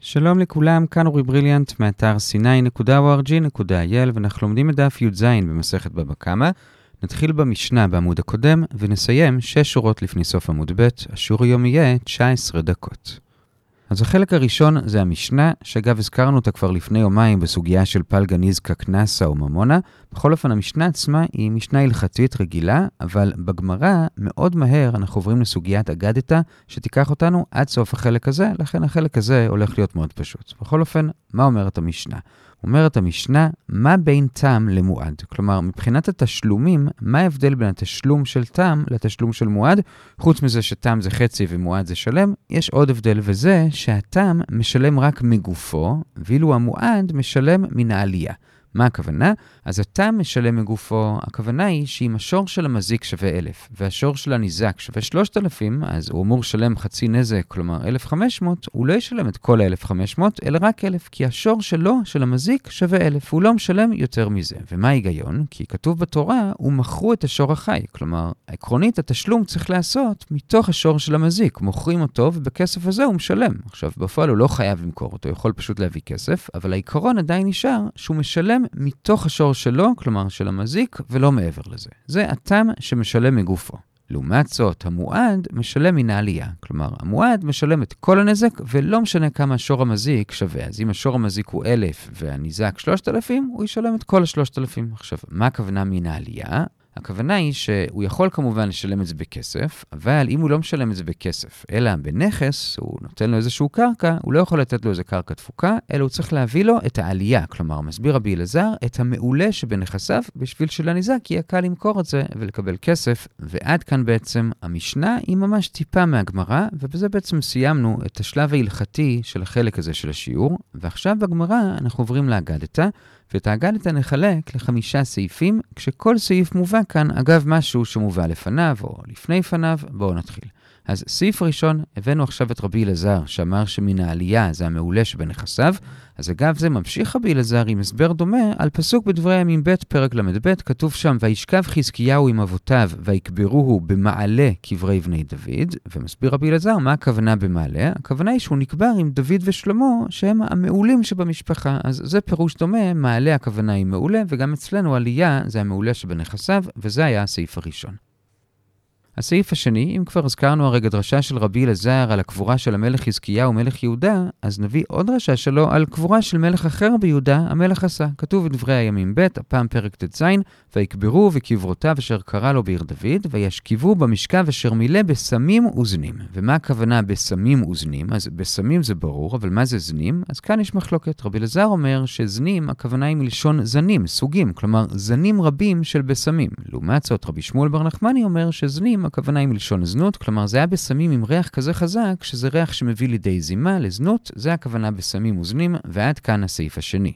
שלום לכולם, כאן אורי בריליאנט, מאתר c9.org.il, ואנחנו לומדים את דף י"ז במסכת בבא קמא. נתחיל במשנה בעמוד הקודם, ונסיים שש שורות לפני סוף עמוד ב', השיעור היום יהיה 19 דקות. אז החלק הראשון זה המשנה, שאגב הזכרנו אותה כבר לפני יומיים בסוגיה של פלגה ניזקה קנסה או ממונה. בכל אופן, המשנה עצמה היא משנה הלכתית רגילה, אבל בגמרא, מאוד מהר אנחנו עוברים לסוגיית אגדתא, שתיקח אותנו עד סוף החלק הזה, לכן החלק הזה הולך להיות מאוד פשוט. בכל אופן, מה אומרת המשנה? אומרת המשנה, מה בין תם למועד? כלומר, מבחינת התשלומים, מה ההבדל בין התשלום של תם לתשלום של מועד? חוץ מזה שתם זה חצי ומועד זה שלם, יש עוד הבדל, וזה שהתם משלם רק מגופו, ואילו המועד משלם מן העלייה. מה הכוונה? אז התם משלם מגופו, הכוונה היא שאם השור של המזיק שווה 1,000 והשור של הניזק שווה 3,000, אז הוא אמור לשלם חצי נזק, כלומר 1,500, הוא לא ישלם את כל ה-1,500, אלא רק 1,000, כי השור שלו, של המזיק, שווה 1,000, הוא לא משלם יותר מזה. ומה ההיגיון? כי כתוב בתורה, הוא מכרו את השור החי. כלומר, עקרונית, התשלום צריך להיעשות מתוך השור של המזיק. מוכרים אותו, ובכסף הזה הוא משלם. עכשיו, בפועל הוא לא חייב למכור אותו, הוא יכול פשוט להביא כסף, אבל העיקרון עדיין נשאר שהוא משלם מתוך השור שלו, כלומר של המזיק, ולא מעבר לזה. זה התם שמשלם מגופו. לעומת זאת, המועד משלם מן העלייה. כלומר, המועד משלם את כל הנזק, ולא משנה כמה השור המזיק שווה. אז אם השור המזיק הוא 1,000 והניזק 3,000, הוא ישלם את כל ה-3,000. עכשיו, מה הכוונה מן העלייה? הכוונה היא שהוא יכול כמובן לשלם את זה בכסף, אבל אם הוא לא משלם את זה בכסף, אלא בנכס, הוא נותן לו איזשהו קרקע, הוא לא יכול לתת לו איזה קרקע תפוקה, אלא הוא צריך להביא לו את העלייה. כלומר, מסביר רבי אלעזר, את המעולה שבנכסיו, בשביל שלניזק יהיה קל למכור את זה ולקבל כסף. ועד כאן בעצם המשנה היא ממש טיפה מהגמרא, ובזה בעצם סיימנו את השלב ההלכתי של החלק הזה של השיעור. ועכשיו בגמרא אנחנו עוברים לאגדתא. ואת האגדתא נחלק לחמישה סעיפים, כשכל סעיף מובא כאן אגב משהו שמובא לפניו או לפני פניו. בואו נתחיל. אז סעיף ראשון, הבאנו עכשיו את רבי אלעזר, שאמר שמן העלייה זה המעולה שבנכסיו. אז אגב זה ממשיך רבי אלעזר עם הסבר דומה על פסוק בדברי הימים ב', פרק ל"ב, כתוב שם, וישכב חזקיהו עם אבותיו, ויקברוהו במעלה קברי בני דוד, ומסביר רבי אלעזר מה הכוונה במעלה. הכוונה היא שהוא נקבר עם דוד ושלמה, שהם המעולים שבמשפחה. אז זה פירוש דומה, מעלה הכוונה היא מעולה, וגם אצלנו עלייה זה המעולה שבנכסיו, וזה היה הסעיף הראשון. הסעיף השני, אם כבר הזכרנו הרגע דרשה של רבי אלעזר על הקבורה של המלך חזקיהו מלך יהודה, אז נביא עוד דרשה שלו על קבורה של מלך אחר ביהודה, המלך עשה. כתוב בדברי הימים ב', הפעם פרק ט"ז, ויקברו וקברותיו אשר קרא לו בעיר דוד, וישכיבו במשכב אשר מילא בסמים וזנים. ומה הכוונה בסמים וזנים? אז בסמים זה ברור, אבל מה זה זנים? אז כאן יש מחלוקת. רבי אלעזר אומר שזנים, הכוונה היא מלשון זנים, סוגים, כלומר זנים רבים של בסמים. לעומת זאת, רבי שמואל בר נחמני אומר שזנים הכוונה היא מלשון זנות, כלומר זה היה בסמים עם ריח כזה חזק, שזה ריח שמביא לידי זימה, לזנות, זה הכוונה בסמים וזנים, ועד כאן הסעיף השני.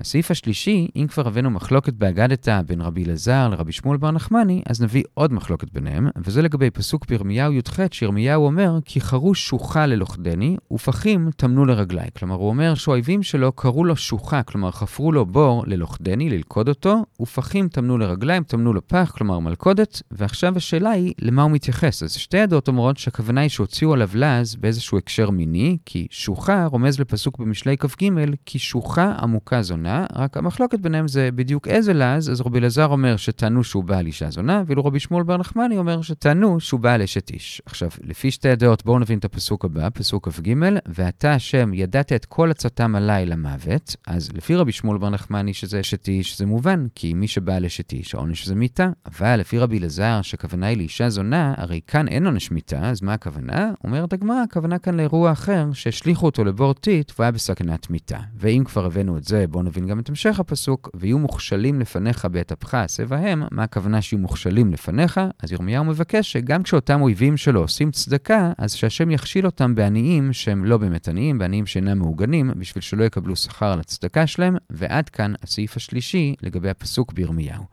הסעיף השלישי, אם כבר הבאנו מחלוקת באגדתא בין רבי אלעזר לרבי שמואל בר נחמני, אז נביא עוד מחלוקת ביניהם, וזה לגבי פסוק בירמיהו י"ח, שירמיהו אומר, כי חרוש שוחה ללוכדני, ופחים טמנו לרגלי. כלומר, הוא אומר שהאויבים שלו קראו לו שוחה, כלומר, חפרו לו בור ללוכדני, ללכוד אותו, ופחים טמנו לרגליים, טמנו לפח, כלומר מלכודת, ועכשיו השאלה היא, למה הוא מתייחס? אז שתי עדות אומרות שהכוונה היא שהוציאו עליו לעז באיזשהו הקשר מיני, כי שוחה רומז לפסוק במשלי כ"ג, כי שוחה עמוקה זונה. זונה, רק המחלוקת ביניהם זה בדיוק איזה לעז, אז רבי אלעזר אומר שטענו שהוא בעל אישה זונה, ואילו רבי שמואל בר נחמני אומר שטענו שהוא בעל אשת איש. עכשיו, לפי שתי הדעות, בואו נבין את הפסוק הבא, פסוק כ"ג, ואתה השם ידעת את כל עצתם עליי למוות, אז לפי רבי שמואל בר נחמני שזה אשת איש, זה מובן, כי מי שבעל אשת איש, העונש זה מיתה. אבל לפי רבי אלעזר, שהכוונה היא לאישה זונה, הרי כאן אין עונש מיתה, אז מה הכוונה? אומרת הגמרא, הכוונה כאן לאירוע אחר, שהשליכו אותו לבור טיט, והוא היה בסכנת מיתה. ואם כבר הבאנו את זה, בואו נבין גם את המשך הפסוק, ויהיו מוכשלים לפניך בעת אפך עשה בהם, מה הכוונה שיהיו מוכשלים לפניך? אז ירמיהו מבקש שגם כשאותם אויבים שלו עושים צדקה, אז שהשם יכשיל אותם בעניים שהם לא באמת עניים, בעניים שאינם מעוגנים, בשביל שלא יקבלו שכר על הצדקה שלהם, ועד כאן הסעיף השלישי לגבי הפסוק בירמיהו.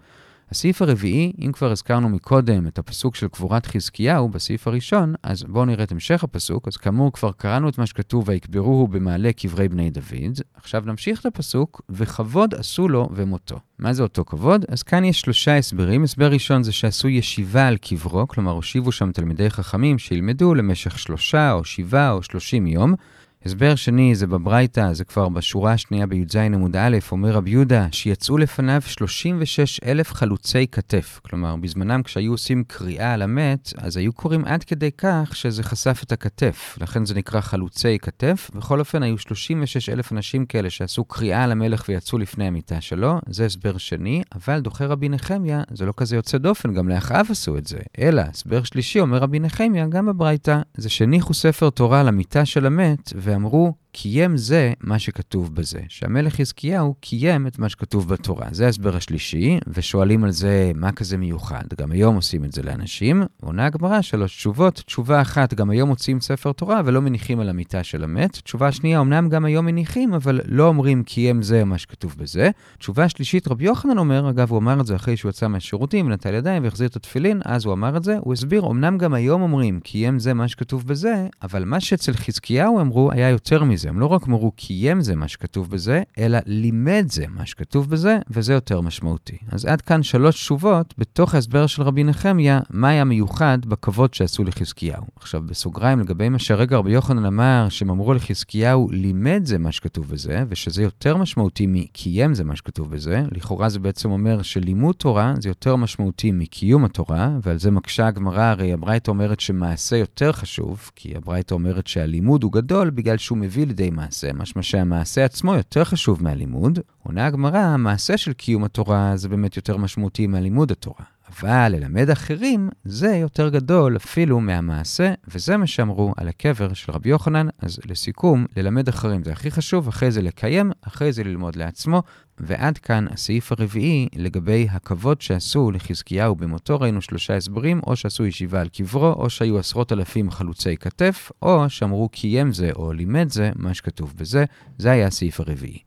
הסעיף הרביעי, אם כבר הזכרנו מקודם את הפסוק של קבורת חזקיהו בסעיף הראשון, אז בואו נראה את המשך הפסוק. אז כאמור, כבר קראנו את מה שכתוב, ויקברוהו במעלה קברי בני דוד. עכשיו נמשיך את הפסוק, וכבוד עשו לו ומותו. מה זה אותו כבוד? אז כאן יש שלושה הסברים. הסבר ראשון זה שעשו ישיבה על קברו, כלומר הושיבו שם תלמידי חכמים שילמדו למשך שלושה או שבעה או שלושים יום. הסבר שני זה בברייתא, זה כבר בשורה השנייה בי"ז עמוד א', אומר רבי יהודה, שיצאו לפניו 36 אלף חלוצי כתף. כלומר, בזמנם כשהיו עושים קריאה על המת, אז היו קוראים עד כדי כך שזה חשף את הכתף. לכן זה נקרא חלוצי כתף. בכל אופן, היו 36 אלף אנשים כאלה שעשו קריאה על המלך ויצאו לפני המיטה שלו. זה הסבר שני, אבל דוחה רבי נחמיה, זה לא כזה יוצא דופן, גם לאחאב עשו את זה. אלא, הסבר שלישי, אומר רבי נחמיה, גם בברייתא, זה שהניחו ספר תורה למיטה של המת, ואמרו, קיים זה מה שכתוב בזה, שהמלך חזקיהו קיים את מה שכתוב בתורה. זה ההסבר השלישי, ושואלים על זה מה כזה מיוחד. גם היום עושים את זה לאנשים. עונה הגמרא שלוש תשובות. תשובה אחת, גם היום מוציאים ספר תורה ולא מניחים על המיטה של המת. תשובה שנייה, אמנם גם היום מניחים, אבל לא אומרים קיים זה מה שכתוב בזה. תשובה שלישית, רבי יוחנן אומר, אגב, הוא אמר את זה אחרי שהוא יצא מהשירותים, נטל ידיים והחזיר את התפילין, אז הוא אמר את זה. הוא הסביר, אמנם גם היום אומרים קיים זה מה שכתוב בזה, אבל מה שאצל חזקיהו אמרו היה יותר מזה. הם לא רק אמרו קיים זה מה שכתוב בזה, אלא לימד זה מה שכתוב בזה, וזה יותר משמעותי. אז עד כאן שלוש תשובות בתוך ההסבר של רבי נחמיה, מה היה מיוחד בכבוד שעשו לחזקיהו. עכשיו, בסוגריים, לגבי מה שהרגע רבי יוחנן אמר, שהם אמרו לחזקיהו, לימד זה מה שכתוב בזה, ושזה יותר משמעותי מקיים זה מה שכתוב בזה, לכאורה זה בעצם אומר שלימוד תורה זה יותר משמעותי מקיום התורה, ועל זה מקשה הגמרא, הרי הברייתא אומרת שמעשה יותר חשוב, כי הברייתא אומרת שהלימוד הוא גדול בגלל שהוא מביא לידי מעשה, משמע שהמעשה עצמו יותר חשוב מהלימוד. עונה הגמרא, המעשה של קיום התורה זה באמת יותר משמעותי מהלימוד התורה. אבל ללמד אחרים זה יותר גדול אפילו מהמעשה, וזה מה שאמרו על הקבר של רבי יוחנן. אז לסיכום, ללמד אחרים זה הכי חשוב, אחרי זה לקיים, אחרי זה ללמוד לעצמו. ועד כאן הסעיף הרביעי לגבי הכבוד שעשו לחזקיהו במותו, ראינו שלושה הסברים, או שעשו ישיבה על קברו, או שהיו עשרות אלפים חלוצי כתף, או שאמרו קיים זה או לימד זה, מה שכתוב בזה. זה היה הסעיף הרביעי.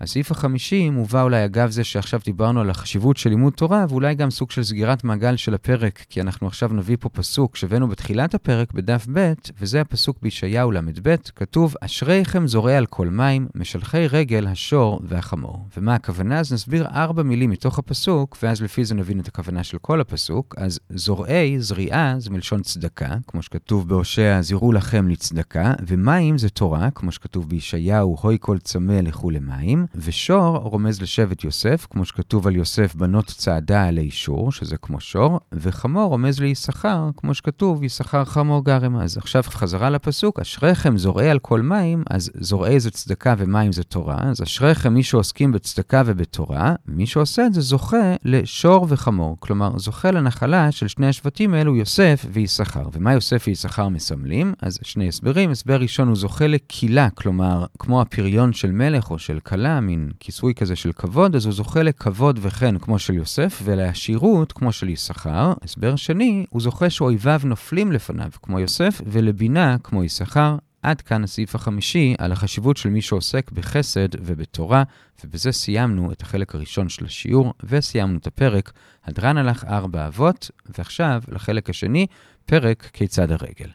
הסעיף החמישי מובא אולי אגב זה שעכשיו דיברנו על החשיבות של לימוד תורה, ואולי גם סוג של סגירת מעגל של הפרק, כי אנחנו עכשיו נביא פה פסוק שהבאנו בתחילת הפרק בדף ב', וזה הפסוק בישעיהו ל"ב, כתוב, אשריכם זורע על כל מים, משלחי רגל, השור והחמור. ומה הכוונה? אז נסביר ארבע מילים מתוך הפסוק, ואז לפי זה נבין את הכוונה של כל הפסוק. אז זורעי, זריעה, זה מלשון צדקה, כמו שכתוב בהושע, זירו לכם לצדקה, ומים זה תורה, כמו שכתוב בישעיהו, הוי כל צמא לכו למים. ושור רומז לשבט יוסף, כמו שכתוב על יוסף בנות צעדה עלי שור, שזה כמו שור, וחמור רומז ליששכר, כמו שכתוב יששכר חמור גרם. אז עכשיו חזרה לפסוק, אשריכם זורעי על כל מים, אז זורעי זה צדקה ומים זה תורה, אז אשריכם מי שעוסקים בצדקה ובתורה, מי שעושה את זה זוכה לשור וחמור. כלומר, זוכה לנחלה של שני השבטים האלו, יוסף ויששכר. ומה יוסף ויששכר מסמלים? אז שני הסברים. הסבר ראשון, הוא זוכה לקהילה, כלומר, כמו הפריון של מלך או של כלה, מין כיסוי כזה של כבוד, אז הוא זוכה לכבוד וכן כמו של יוסף, ולעשירות כמו של יששכר. הסבר שני, הוא זוכה שאויביו נופלים לפניו כמו יוסף, ולבינה כמו יששכר. עד כאן הסעיף החמישי על החשיבות של מי שעוסק בחסד ובתורה, ובזה סיימנו את החלק הראשון של השיעור, וסיימנו את הפרק. הדרן הלך ארבע אבות, ועכשיו לחלק השני, פרק כיצד הרגל.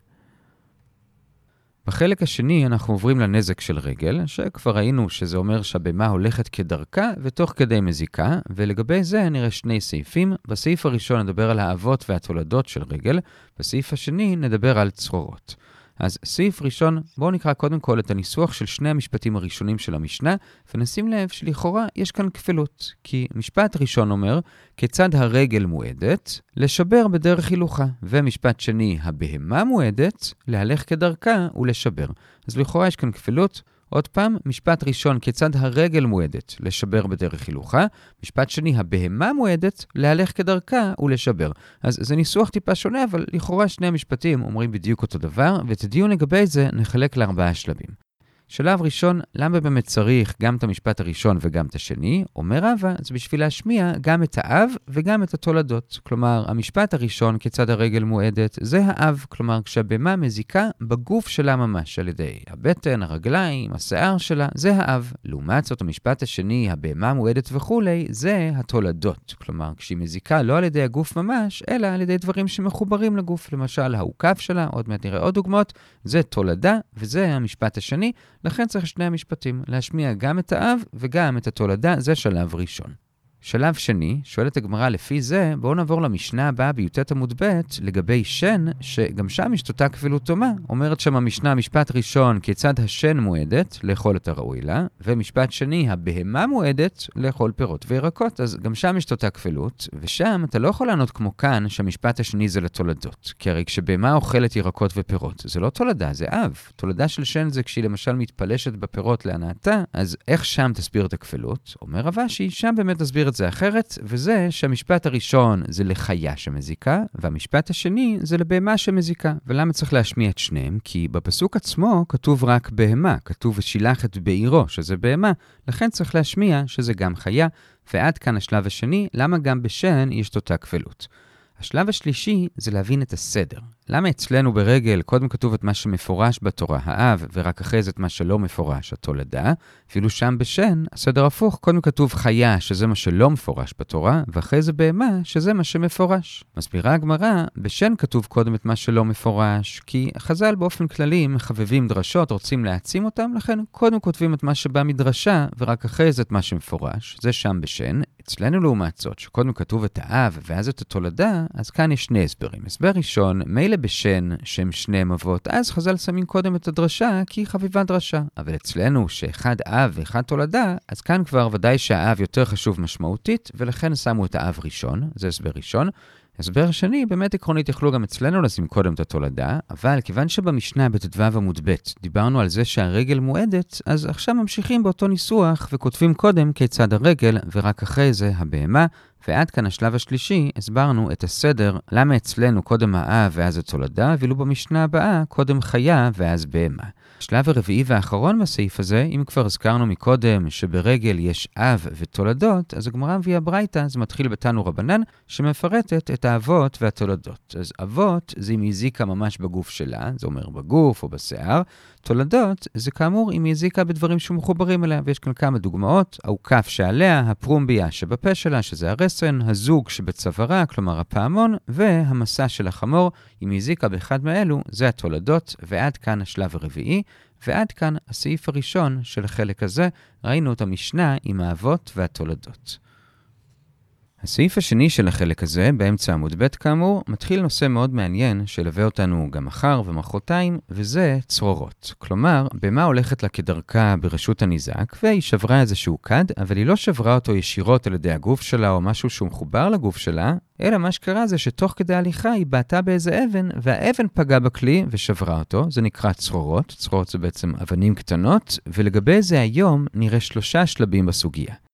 בחלק השני אנחנו עוברים לנזק של רגל, שכבר ראינו שזה אומר שהבהמה הולכת כדרכה ותוך כדי מזיקה, ולגבי זה נראה שני סעיפים. בסעיף הראשון נדבר על האבות והתולדות של רגל, בסעיף השני נדבר על צרורות. אז סעיף ראשון, בואו נקרא קודם כל את הניסוח של שני המשפטים הראשונים של המשנה, ונשים לב שלכאורה יש כאן כפילות. כי משפט ראשון אומר, כיצד הרגל מועדת? לשבר בדרך הילוכה. ומשפט שני, הבהמה מועדת? להלך כדרכה ולשבר. אז לכאורה יש כאן כפילות. עוד פעם, משפט ראשון, כיצד הרגל מועדת? לשבר בדרך הילוכה. משפט שני, הבהמה מועדת? להלך כדרכה ולשבר. אז זה ניסוח טיפה שונה, אבל לכאורה שני המשפטים אומרים בדיוק אותו דבר, ואת הדיון לגבי זה נחלק לארבעה שלבים. שלב ראשון, למה באמת צריך גם את המשפט הראשון וגם את השני? אומר רבא, זה בשביל להשמיע גם את האב וגם את התולדות. כלומר, המשפט הראשון, כיצד הרגל מועדת, זה האב. כלומר, כשהבהמה מזיקה בגוף שלה ממש, על ידי הבטן, הרגליים, השיער שלה, זה האב. לעומת זאת, המשפט השני, הבהמה מועדת וכולי, זה התולדות. כלומר, כשהיא מזיקה לא על ידי הגוף ממש, אלא על ידי דברים שמחוברים לגוף. למשל, העוקף שלה, עוד מעט נראה עוד דוגמאות, זה תולדה, וזה המשפט השני. לכן צריך שני המשפטים, להשמיע גם את האב וגם את התולדה, זה שלב ראשון. שלב שני, שואלת הגמרא לפי זה, בואו נעבור למשנה הבאה בי"ט עמוד ב' לגבי שן, שגם שם יש אותה כפילות דומה. אומרת שם המשנה, משפט ראשון, כיצד השן מועדת, לאכול את הראוי לה, ומשפט שני, הבהמה מועדת, לאכול פירות וירקות. אז גם שם יש אותה כפילות, ושם אתה לא יכול לענות כמו כאן, שהמשפט השני זה לתולדות. כי הרי כשבהמה אוכלת ירקות ופירות, זה לא תולדה, זה אב. תולדה של שן זה כשהיא למשל מתפלשת בפירות להנאתה, אז איך שם תסביר את הכפילות? אומר רבשי, שם באמת תסביר את זה אחרת, וזה שהמשפט הראשון זה לחיה שמזיקה, והמשפט השני זה לבהמה שמזיקה. ולמה צריך להשמיע את שניהם? כי בפסוק עצמו כתוב רק בהמה, כתוב ושילח את בעירו, שזה בהמה, לכן צריך להשמיע שזה גם חיה, ועד כאן השלב השני, למה גם בשן יש את אותה כפלות. השלב השלישי זה להבין את הסדר. למה אצלנו ברגל קודם כתוב את מה שמפורש בתורה, האב, ורק אחרי זה את מה שלא מפורש, התולדה, ואילו שם בשן, הסדר הפוך, קודם כתוב חיה, שזה מה שלא מפורש בתורה, ואחרי זה בהמה, שזה מה שמפורש. מסבירה הגמרא, בשן כתוב קודם את מה שלא מפורש, כי חז"ל באופן כללי מחבבים דרשות, רוצים להעצים אותם, לכן קודם כותבים את מה שבא מדרשה, ורק אחרי זה את מה שמפורש, זה שם בשן. אצלנו לעומת זאת, שקודם כתוב את האב ואז את התולדה, אז כאן יש שני הסברים. הסבר ראשון, מילא בשן שהם שניהם אבות, אז חז"ל שמים קודם את הדרשה כי היא חביבה דרשה. אבל אצלנו, שאחד אב ואחד תולדה, אז כאן כבר ודאי שהאב יותר חשוב משמעותית, ולכן שמו את האב ראשון, זה הסבר ראשון. הסבר שני, באמת עקרונית יכלו גם אצלנו לשים קודם את התולדה, אבל כיוון שבמשנה בט"ו עמוד ב' דיברנו על זה שהרגל מועדת, אז עכשיו ממשיכים באותו ניסוח וכותבים קודם כיצד הרגל, ורק אחרי זה הבהמה, ועד כאן השלב השלישי, הסברנו את הסדר למה אצלנו קודם האב ואז התולדה, ואילו במשנה הבאה קודם חיה ואז בהמה. השלב הרביעי והאחרון בסעיף הזה, אם כבר הזכרנו מקודם שברגל יש אב ותולדות, אז הגמרא מביאה ברייתא, זה מתחיל בתנו רבנן, שמפרטת את האבות והתולדות. אז אבות זה אם היא הזיקה ממש בגוף שלה, זה אומר בגוף או בשיער. תולדות זה כאמור אם היא הזיקה בדברים שמחוברים אליה, ויש כאן כמה דוגמאות, האוכף שעליה, הפרומביה שבפה שלה, שזה הרסן, הזוג שבצווארה, כלומר הפעמון, והמסע של החמור, אם היא הזיקה באחד מאלו, זה התולדות, ועד כאן השלב הרביעי. ועד כאן הסעיף הראשון של החלק הזה, ראינו את המשנה עם האבות והתולדות. הסעיף השני של החלק הזה, באמצע עמוד ב' כאמור, מתחיל נושא מאוד מעניין שילווה אותנו גם מחר ומחרתיים, וזה צרורות. כלומר, במה הולכת לה כדרכה ברשות הניזק, והיא שברה איזשהו כד, אבל היא לא שברה אותו ישירות על ידי הגוף שלה או משהו שהוא מחובר לגוף שלה, אלא מה שקרה זה שתוך כדי הליכה היא בעטה באיזה אבן, והאבן פגעה בכלי ושברה אותו, זה נקרא צרורות, צרורות זה בעצם אבנים קטנות, ולגבי זה היום נראה שלושה שלבים בסוגיה.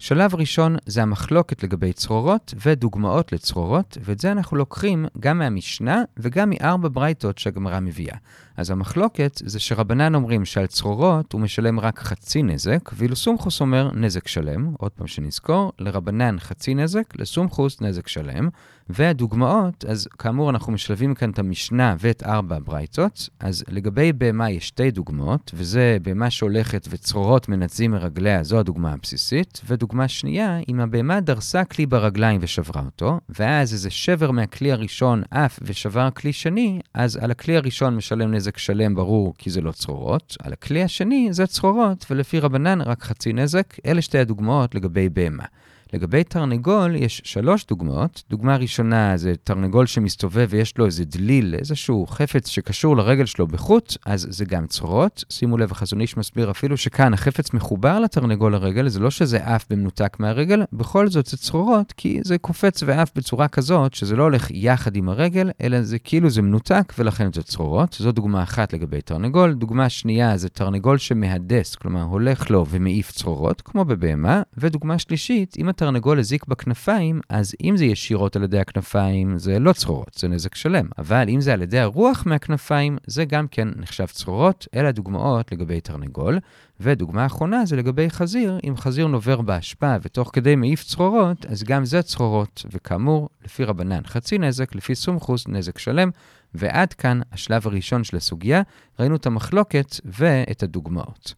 שלב ראשון זה המחלוקת לגבי צרורות ודוגמאות לצרורות, ואת זה אנחנו לוקחים גם מהמשנה וגם מארבע ברייתות שהגמרא מביאה. אז המחלוקת זה שרבנן אומרים שעל צרורות הוא משלם רק חצי נזק, ואילו סומכוס אומר נזק שלם. עוד פעם שנזכור, לרבנן חצי נזק, לסומכוס נזק שלם. והדוגמאות, אז כאמור אנחנו משלבים כאן את המשנה ואת ארבע הברייתות, אז לגבי בהמה יש שתי דוגמאות, וזה בהמה שהולכת וצרורות מנצים מרגליה, זו הדוגמה הבסיסית, ודוגמה שנייה, אם הבהמה דרסה כלי ברגליים ושברה אותו, ואז איזה שבר מהכלי הראשון עף ושבר כלי שני, אז על הכלי הראשון משלם נזק שלם ברור כי זה לא צרורות, על הכלי השני זה צרורות, ולפי רבנן רק חצי נזק, אלה שתי הדוגמאות לגבי בהמה. לגבי תרנגול יש שלוש דוגמאות. דוגמה ראשונה זה תרנגול שמסתובב ויש לו איזה דליל, איזשהו חפץ שקשור לרגל שלו בחוט, אז זה גם צרורות. שימו לב, החזון איש מסביר אפילו שכאן החפץ מחובר לתרנגול לרגל, זה לא שזה עף במנותק מהרגל, בכל זאת זה צרורות, כי זה קופץ ועף בצורה כזאת שזה לא הולך יחד עם הרגל, אלא זה כאילו זה מנותק ולכן זה צרורות. זו דוגמה אחת לגבי תרנגול. דוגמה שנייה זה תרנגול שמהדס, כלומר הולך לו ומעיף צרורות, כמו בבהמה. ודוגמה שלישית, אם התרנגול הזיק בכנפיים, אז אם זה ישירות על ידי הכנפיים, זה לא צרורות, זה נזק שלם. אבל אם זה על ידי הרוח מהכנפיים, זה גם כן נחשב צרורות. אלה הדוגמאות לגבי תרנגול. ודוגמה אחרונה זה לגבי חזיר, אם חזיר נובר באשפה ותוך כדי מעיף צרורות, אז גם זה צרורות. וכאמור, לפי רבנן חצי נזק, לפי סומכוס נזק שלם. ועד כאן השלב הראשון של הסוגיה, ראינו את המחלוקת ואת הדוגמאות.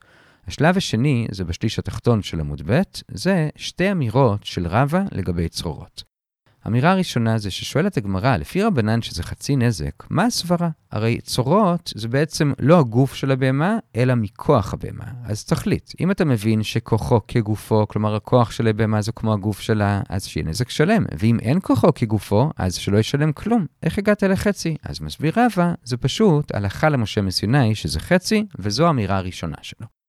השלב השני, זה בשליש התחתון של עמוד ב', זה שתי אמירות של רבא לגבי צרורות. האמירה הראשונה זה ששואלת הגמרא, לפי רבנן שזה חצי נזק, מה הסברה? הרי צורות זה בעצם לא הגוף של הבהמה, אלא מכוח הבהמה. אז תחליט, אם אתה מבין שכוחו כגופו, כלומר הכוח של הבהמה זה כמו הגוף שלה, אז שיהיה נזק שלם. ואם אין כוחו כגופו, אז שלא ישלם כלום. איך הגעת לחצי? אז מסביר רבא, זה פשוט הלכה למשה מסיני שזה חצי, וזו האמירה הראשונה שלו.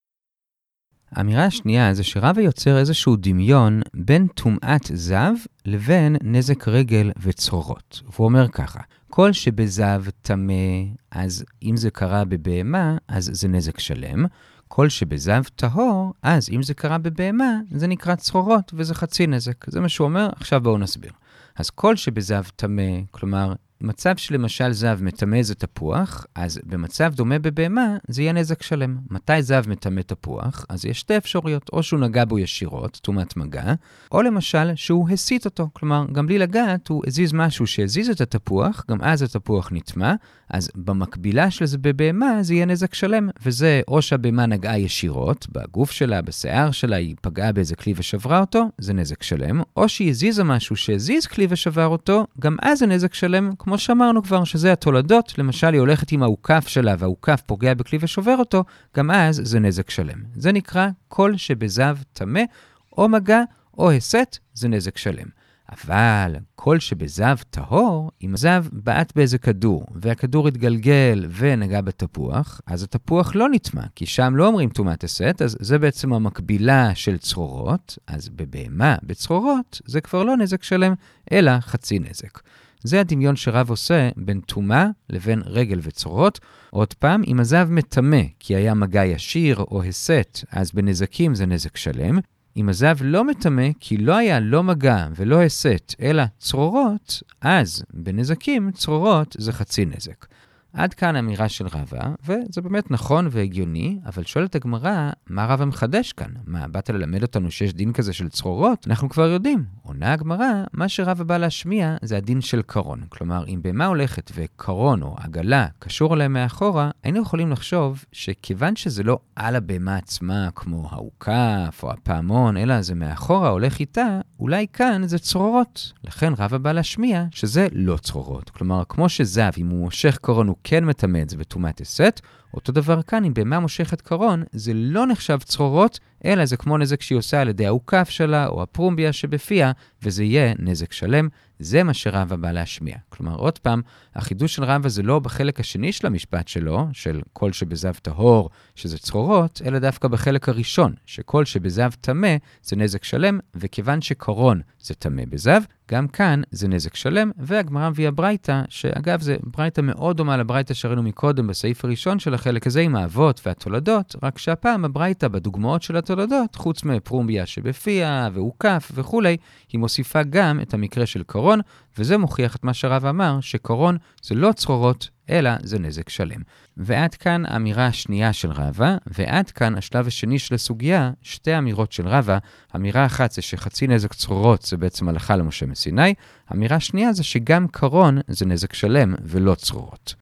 האמירה השנייה זה שרבא יוצר איזשהו דמיון בין טומאת זב לבין נזק רגל וצרורות. והוא אומר ככה, כל שבזב טמא, אז אם זה קרה בבהמה, אז זה נזק שלם. כל שבזב טהור, אז אם זה קרה בבהמה, זה נקרא צרורות וזה חצי נזק. זה מה שהוא אומר, עכשיו בואו נסביר. אז כל שבזב טמא, כלומר, מצב שלמשל זב מטמא איזה תפוח, אז במצב דומה בבהמה זה יהיה נזק שלם. מתי זב מטמא תפוח? אז יש שתי אפשרויות, או שהוא נגע בו ישירות, טומאת מגע, או למשל שהוא הסיט אותו. כלומר, גם בלי לגעת הוא הזיז משהו שהזיז את התפוח, גם אז התפוח נטמע, אז במקבילה של זה בבהמה זה יהיה נזק שלם, וזה או שהבהמה נגעה ישירות, בגוף שלה, בשיער שלה, היא פגעה באיזה כלי ושברה אותו, זה נזק שלם, או שהיא הזיזה משהו שהזיז כלי ושבר אותו, גם אז זה נזק שלם, כמו שאמרנו כבר, שזה התולדות, למשל היא הולכת עם האוכף שלה והאוכף פוגע בכלי ושובר אותו, גם אז זה נזק שלם. זה נקרא כל שבזב טמא, או מגע או הסת, זה נזק שלם. אבל כל שבזב טהור, אם הזב בעט באיזה כדור, והכדור התגלגל ונגע בתפוח, אז התפוח לא נטמע, כי שם לא אומרים טומאת הסת, אז זה בעצם המקבילה של צרורות, אז בבהמה, בצרורות, זה כבר לא נזק שלם, אלא חצי נזק. זה הדמיון שרב עושה בין טומאה לבין רגל וצרורות. עוד פעם, אם הזב מטמא כי היה מגע ישיר או הסת, אז בנזקים זה נזק שלם. אם הזב לא מטמא כי לא היה לא מגע ולא הסת, אלא צרורות, אז בנזקים צרורות זה חצי נזק. עד כאן אמירה של רבא, וזה באמת נכון והגיוני, אבל שואלת הגמרא, מה רבא מחדש כאן? מה, באת ללמד אותנו שיש דין כזה של צרורות? אנחנו כבר יודעים. עונה הגמרא, מה שרבא בא להשמיע זה הדין של קרון. כלומר, אם בהמה הולכת וקרון או עגלה קשור אליהם מאחורה, היינו יכולים לחשוב שכיוון שזה לא על הבהמה עצמה, כמו האוכף או הפעמון, אלא זה מאחורה הולך איתה, אולי כאן זה צרורות. לכן רבא בא להשמיע שזה לא צרורות. כלומר, כמו שזב, אם הוא מושך קרון הוא כן מטמא את זה בטומאת הסת, אותו דבר כאן, אם בהמה מושכת קרון, זה לא נחשב צרורות, אלא זה כמו נזק שהיא עושה על ידי האוכף שלה או הפרומביה שבפיה, וזה יהיה נזק שלם. זה מה שרבא בא להשמיע. כלומר, עוד פעם, החידוש של רבא זה לא בחלק השני של המשפט שלו, של כל שבזב טהור, שזה צרורות, אלא דווקא בחלק הראשון, שכל שבזב טמא זה נזק שלם, וכיוון שקרון זה טמא בזב, גם כאן זה נזק שלם, והגמרא מביאה ברייתא, שאגב, זה ברייתא מאוד דומה לברייתא שראינו מקודם בסעיף הראשון של החלק הזה עם האבות והתולדות, רק שהפעם הברייתא בדוגמאות של התולדות, חוץ מפרומביה שבפיה והוקף וכולי, היא מוסיפה גם את המקרה של קרון, וזה מוכיח את מה שהרב אמר, שקרון זה לא צרורות, אלא זה נזק שלם. ועד כאן האמירה השנייה של רבא, ועד כאן השלב השני של הסוגיה, שתי אמירות של רבא. אמירה אחת זה שחצי נזק צרורות זה בעצם הלכה למשה מסיני, אמירה שנייה זה שגם קרון זה נזק שלם ולא צרורות.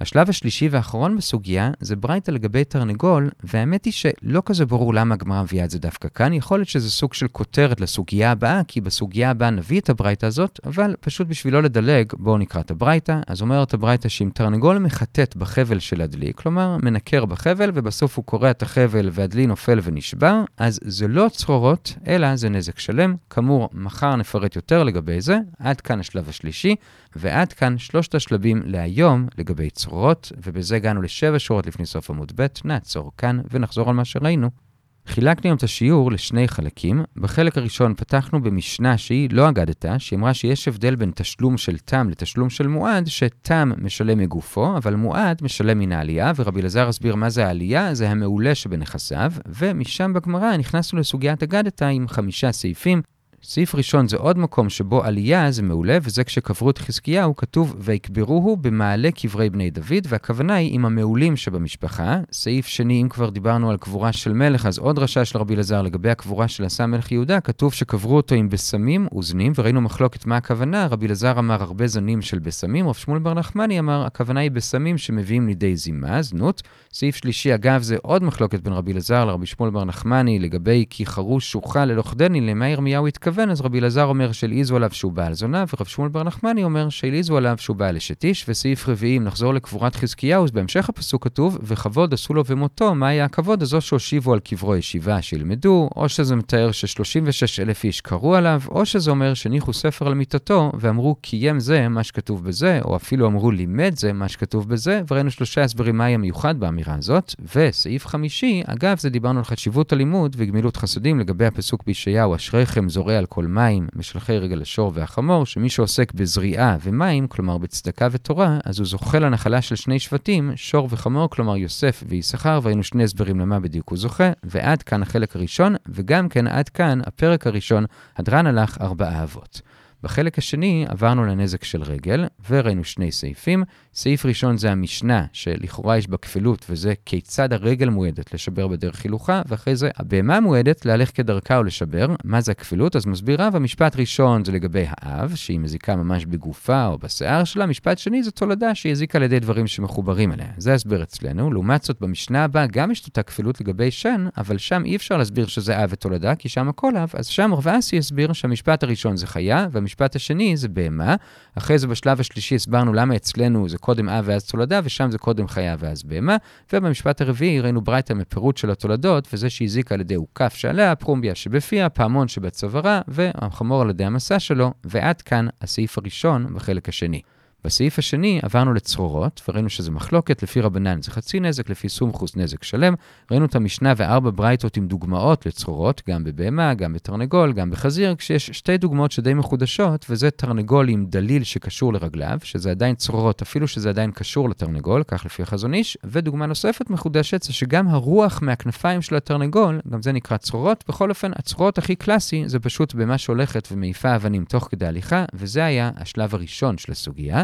השלב השלישי והאחרון בסוגיה זה ברייתא לגבי תרנגול, והאמת היא שלא כזה ברור למה הגמרא מביאה את זה דווקא כאן. יכול להיות שזה סוג של כותרת לסוגיה הבאה, כי בסוגיה הבאה נביא את הברייתא הזאת, אבל פשוט בשביל לא לדלג, בואו נקרא את הברייתא. אז אומרת הברייתא שאם תרנגול מחטט בחבל של הדלי, כלומר מנקר בחבל ובסוף הוא קורע את החבל והדלי נופל ונשבר, אז זה לא צרורות, אלא זה נזק שלם. כאמור, מחר נפרט יותר לגבי זה. עד כאן השלב השלישי. ועד כאן שלושת השלבים להיום לגבי צרורות, ובזה הגענו לשבע שורות לפני סוף עמוד ב', נעצור כאן ונחזור על מה שראינו. חילקנו היום את השיעור לשני חלקים. בחלק הראשון פתחנו במשנה שהיא לא אגדתה, שהיא אמרה שיש הבדל בין תשלום של תם לתשלום של מועד, שתם משלם מגופו, אבל מועד משלם מן העלייה, ורבי אלעזר הסביר מה זה העלייה, זה המעולה שבנכסיו, ומשם בגמרא נכנסנו לסוגיית אגדתה עם חמישה סעיפים, סעיף ראשון זה עוד מקום שבו עלייה זה מעולה, וזה כשקברו את חזקיהו, כתוב ויקברוהו במעלה קברי בני דוד, והכוונה היא עם המעולים שבמשפחה. סעיף שני, אם כבר דיברנו על קבורה של מלך, אז עוד רשע של רבי אלעזר לגבי הקבורה של עשה מלך יהודה, כתוב שקברו אותו עם בשמים וזנים, וראינו מחלוקת מה הכוונה, רבי אלעזר אמר הרבה זנים של בשמים, רב שמואל בר נחמני אמר, הכוונה היא בשמים שמביאים לידי זימה, זנות. סעיף שלישי, אגב, זה עוד מחלוקת בין רבי אלעזר לרבי שמואל בר נחמני לגבי כי חרוש שוחה ללוכדני, למה ירמיהו התכוון. מתכוון, אז רבי אלעזר אומר שהלעיזו עליו שהוא בעל זונה, ורב שמואל בר נחמני אומר שהלעיזו עליו שהוא בעל אשת איש, וסעיף רביעי, אם נחזור לקבורת חזקיהו, אז בהמשך הפסוק כתוב, וכבוד עשו לו ומותו, מה היה הכבוד? אז או שהושיבו על קברו ישיבה שילמדו, או שזה מתאר ש-36 אלף איש קראו עליו, או שזה אומר שהניחו ספר על מיטתו, ואמרו קיים זה מה שכתוב בזה, או אפילו אמרו לימד זה מה שכתוב בזה, וראינו שלושה הסברים מהי המיוחד באמירה הזאת. וסעיף חמישי, אגב, זה דיברנו על חשיבות הלימוד וגמילות חסדים לגבי הפסוק בישעיהו, אשריכם זורע על כל מים, משלחי רגל השור והחמור, שמי שעוסק בזריעה ומים, כלומר בצדקה ותורה, אז הוא זוכה לנחלה של שני שבטים, שור וחמור, כלומר יוסף ויששכר, והיינו שני הסברים למה בדיוק הוא זוכה, ועד כאן החלק הראשון, וגם כן עד כאן הפרק הראשון, הדרן הלך ארבעה אבות. בחלק השני עברנו לנזק של רגל, וראינו שני סעיפים. סעיף ראשון זה המשנה, שלכאורה יש בה כפילות, וזה כיצד הרגל מועדת לשבר בדרך הילוכה, ואחרי זה הבהמה מועדת להלך כדרכה ולשבר. מה זה הכפילות? אז מסביר רב, המשפט ראשון זה לגבי האב, שהיא מזיקה ממש בגופה או בשיער שלה, משפט שני זה תולדה שהיא הזיקה על ידי דברים שמחוברים אליה. זה ההסבר אצלנו. לעומת זאת, במשנה הבאה גם יש אותה כפילות לגבי שן, אבל שם אי אפשר להסביר שזה אב ותולדה, כי שם הכל אב, אז שם רב אסי הסביר שהמשפט הראשון זה חיה, והמשפט השני זה בהמה. אחרי זה בשלב השלישי הסברנו למה אצלנו זה קודם אב ואז תולדה, ושם זה קודם חיה ואז בהמה. ובמשפט הרביעי ראינו ברייתא מפירוט של התולדות, וזה שהזיקה על ידי עוקף שעליה, פרומביה שבפיה, פעמון שבצווארה, והחמור על ידי המסע שלו, ועד כאן הסעיף הראשון בחלק השני. בסעיף השני עברנו לצרורות, וראינו שזה מחלוקת, לפי רבנן זה חצי נזק, לפי סומכוס נזק שלם. ראינו את המשנה וארבע ברייתות עם דוגמאות לצרורות, גם בבהמה, גם בתרנגול, גם בחזיר, כשיש שתי דוגמאות שדי מחודשות, וזה תרנגול עם דליל שקשור לרגליו, שזה עדיין צרורות, אפילו שזה עדיין קשור לתרנגול, כך לפי החזון איש, ודוגמה נוספת מחודשת זה שגם הרוח מהכנפיים של התרנגול, גם זה נקרא צרורות. בכל אופן, הצרורות הכי קלאסי זה פשוט במה שהולכת ומעיפה אבנים תוך כדי הליכה, וזה היה השלב הראשון של הסוגיה.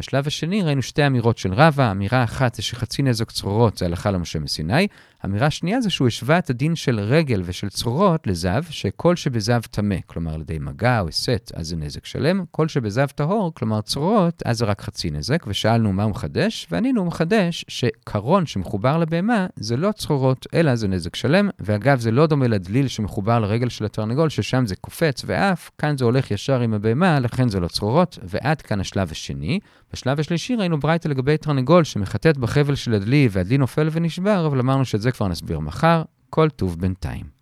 בשלב השני ראינו שתי אמירות של רבא, אמירה אחת זה שחצי נזק צרורות זה הלכה למשה מסיני, אמירה שנייה זה שהוא השווה את הדין של רגל ושל צרורות לזב, שכל שבזב טמא, כלומר על ידי מגע או הסת, אז זה נזק שלם, כל שבזב טהור, כלומר צרורות, אז זה רק חצי נזק, ושאלנו מה הוא מחדש, וענינו מחדש שקרון שמחובר לבהמה זה לא צרורות, אלא זה נזק שלם, ואגב זה לא דומה לדליל שמחובר לרגל של התרנגול, ששם זה קופץ ועף, כאן זה הולך ישר עם הבהמה, לכן זה לא צרורות, ועד כאן השלב השני. בשלב השלישי ראינו ברייתא לגבי תרנגול שמחטט בחבל של הדלי והדלי נופל ונשבר, אבל אמרנו שאת זה כבר נסביר מחר. כל טוב בינתיים.